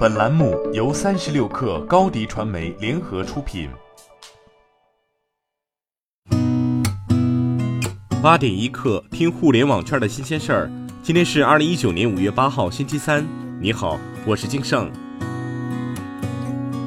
本栏目由三十六氪高低传媒联合出品。八点一刻，听互联网圈的新鲜事儿。今天是二零一九年五月八号，星期三。你好，我是金盛。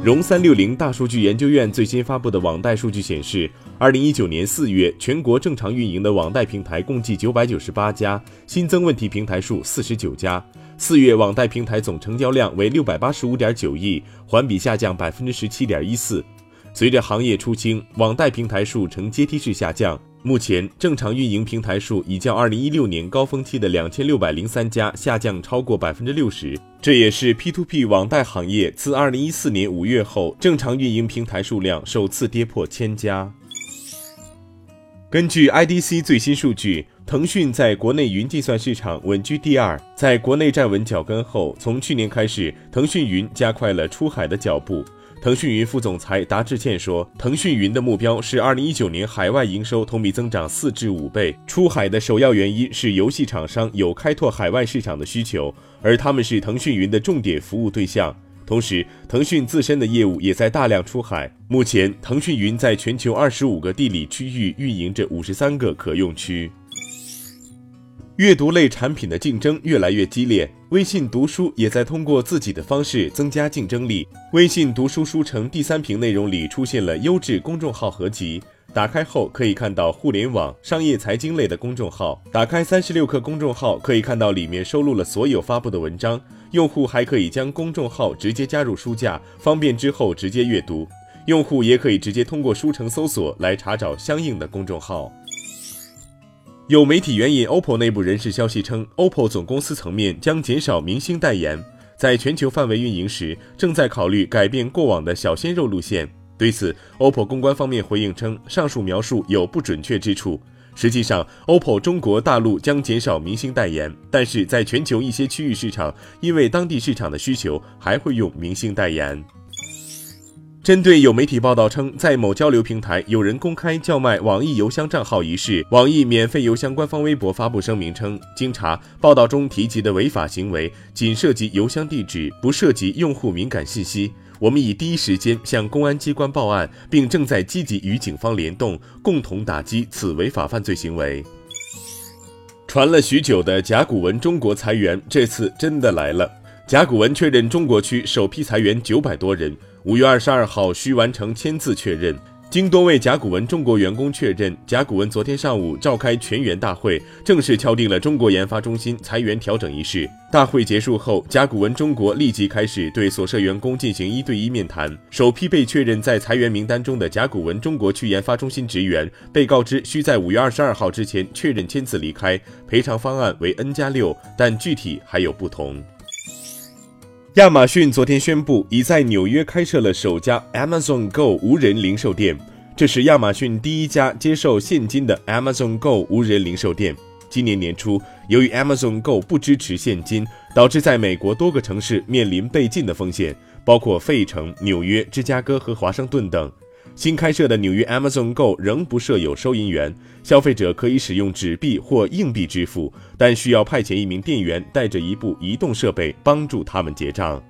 融三六零大数据研究院最新发布的网贷数据显示，二零一九年四月，全国正常运营的网贷平台共计九百九十八家，新增问题平台数四十九家。四月网贷平台总成交量为六百八十五点九亿，环比下降百分之十七点一四。随着行业出清，网贷平台数呈阶梯式下降。目前正常运营平台数已较二零一六年高峰期的两千六百零三家下降超过百分之六十，这也是 P2P 网贷行业自二零一四年五月后正常运营平台数量首次跌破千家。根据 IDC 最新数据，腾讯在国内云计算市场稳居第二，在国内站稳脚跟后，从去年开始，腾讯云加快了出海的脚步。腾讯云副总裁达志倩说：“腾讯云的目标是二零一九年海外营收同比增长四至五倍。出海的首要原因是游戏厂商有开拓海外市场的需求，而他们是腾讯云的重点服务对象。”同时，腾讯自身的业务也在大量出海。目前，腾讯云在全球二十五个地理区域运营着五十三个可用区。阅读类产品的竞争越来越激烈，微信读书也在通过自己的方式增加竞争力。微信读书书城第三屏内容里出现了优质公众号合集。打开后可以看到互联网、商业、财经类的公众号。打开三十六氪公众号，可以看到里面收录了所有发布的文章。用户还可以将公众号直接加入书架，方便之后直接阅读。用户也可以直接通过书城搜索来查找相应的公众号。有媒体援引 OPPO 内部人士消息称，OPPO 总公司层面将减少明星代言，在全球范围运营时，正在考虑改变过往的小鲜肉路线。对此，OPPO 公关方面回应称，上述描述有不准确之处。实际上，OPPO 中国大陆将减少明星代言，但是在全球一些区域市场，因为当地市场的需求，还会用明星代言。针对有媒体报道称，在某交流平台有人公开叫卖网易邮箱账号一事，网易免费邮箱官方微博发布声明称，经查，报道中提及的违法行为仅涉及邮箱地址，不涉及用户敏感信息。我们已第一时间向公安机关报案，并正在积极与警方联动，共同打击此违法犯罪行为。传了许久的甲骨文中国裁员，这次真的来了。甲骨文确认中国区首批裁员九百多人，五月二十二号需完成签字确认。经多位甲骨文中国员工确认，甲骨文昨天上午召开全员大会，正式敲定了中国研发中心裁员调整一事。大会结束后，甲骨文中国立即开始对所涉员工进行一对一面谈。首批被确认在裁员名单中的甲骨文中国区研发中心职员被告知需在五月二十二号之前确认签字离开，赔偿方案为 N 加六，但具体还有不同。亚马逊昨天宣布，已在纽约开设了首家 Amazon Go 无人零售店，这是亚马逊第一家接受现金的 Amazon Go 无人零售店。今年年初，由于 Amazon Go 不支持现金，导致在美国多个城市面临被禁的风险，包括费城、纽约、芝加哥和华盛顿等。新开设的纽约 Amazon Go 仍不设有收银员，消费者可以使用纸币或硬币支付，但需要派遣一名店员带着一部移动设备帮助他们结账。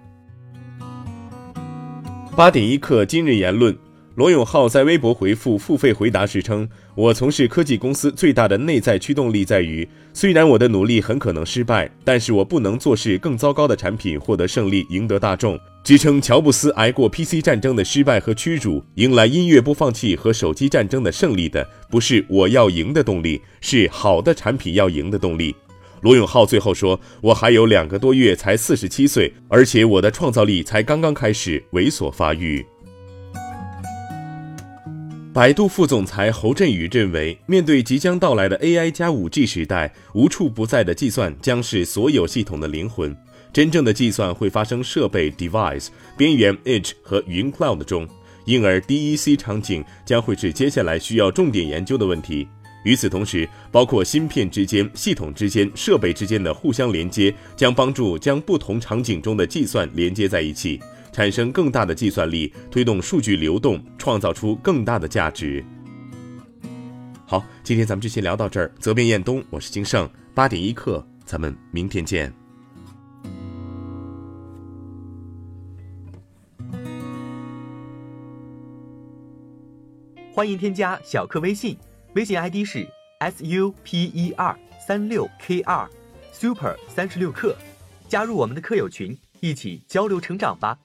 八点一刻，今日言论：罗永浩在微博回复付费回答时称：“我从事科技公司最大的内在驱动力在于，虽然我的努力很可能失败，但是我不能做事更糟糕的产品获得胜利，赢得大众。”支撑乔布斯挨过 PC 战争的失败和屈辱，迎来音乐播放器和手机战争的胜利的，不是我要赢的动力，是好的产品要赢的动力。罗永浩最后说：“我还有两个多月才四十七岁，而且我的创造力才刚刚开始猥琐发育。”百度副总裁侯振宇认为，面对即将到来的 AI 加 5G 时代，无处不在的计算将是所有系统的灵魂。真正的计算会发生设备 device 边缘 edge 和云 cloud 中，因而 DEC 场景将会是接下来需要重点研究的问题。与此同时，包括芯片之间、系统之间、设备之间的互相连接，将帮助将不同场景中的计算连接在一起，产生更大的计算力，推动数据流动，创造出更大的价值。好，今天咱们就先聊到这儿。责编：彦东，我是金盛。八点一刻，咱们明天见。欢迎添加小课微信，微信 ID 是 s u p e r 三六 k 2 super 三十六课，加入我们的课友群，一起交流成长吧。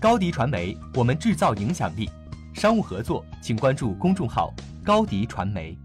高迪传媒，我们制造影响力。商务合作，请关注公众号高迪传媒。